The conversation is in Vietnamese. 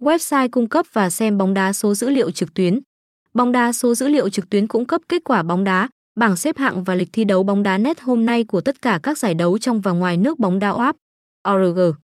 website cung cấp và xem bóng đá số dữ liệu trực tuyến. Bóng đá số dữ liệu trực tuyến cung cấp kết quả bóng đá, bảng xếp hạng và lịch thi đấu bóng đá net hôm nay của tất cả các giải đấu trong và ngoài nước bóng đá OAP. ORG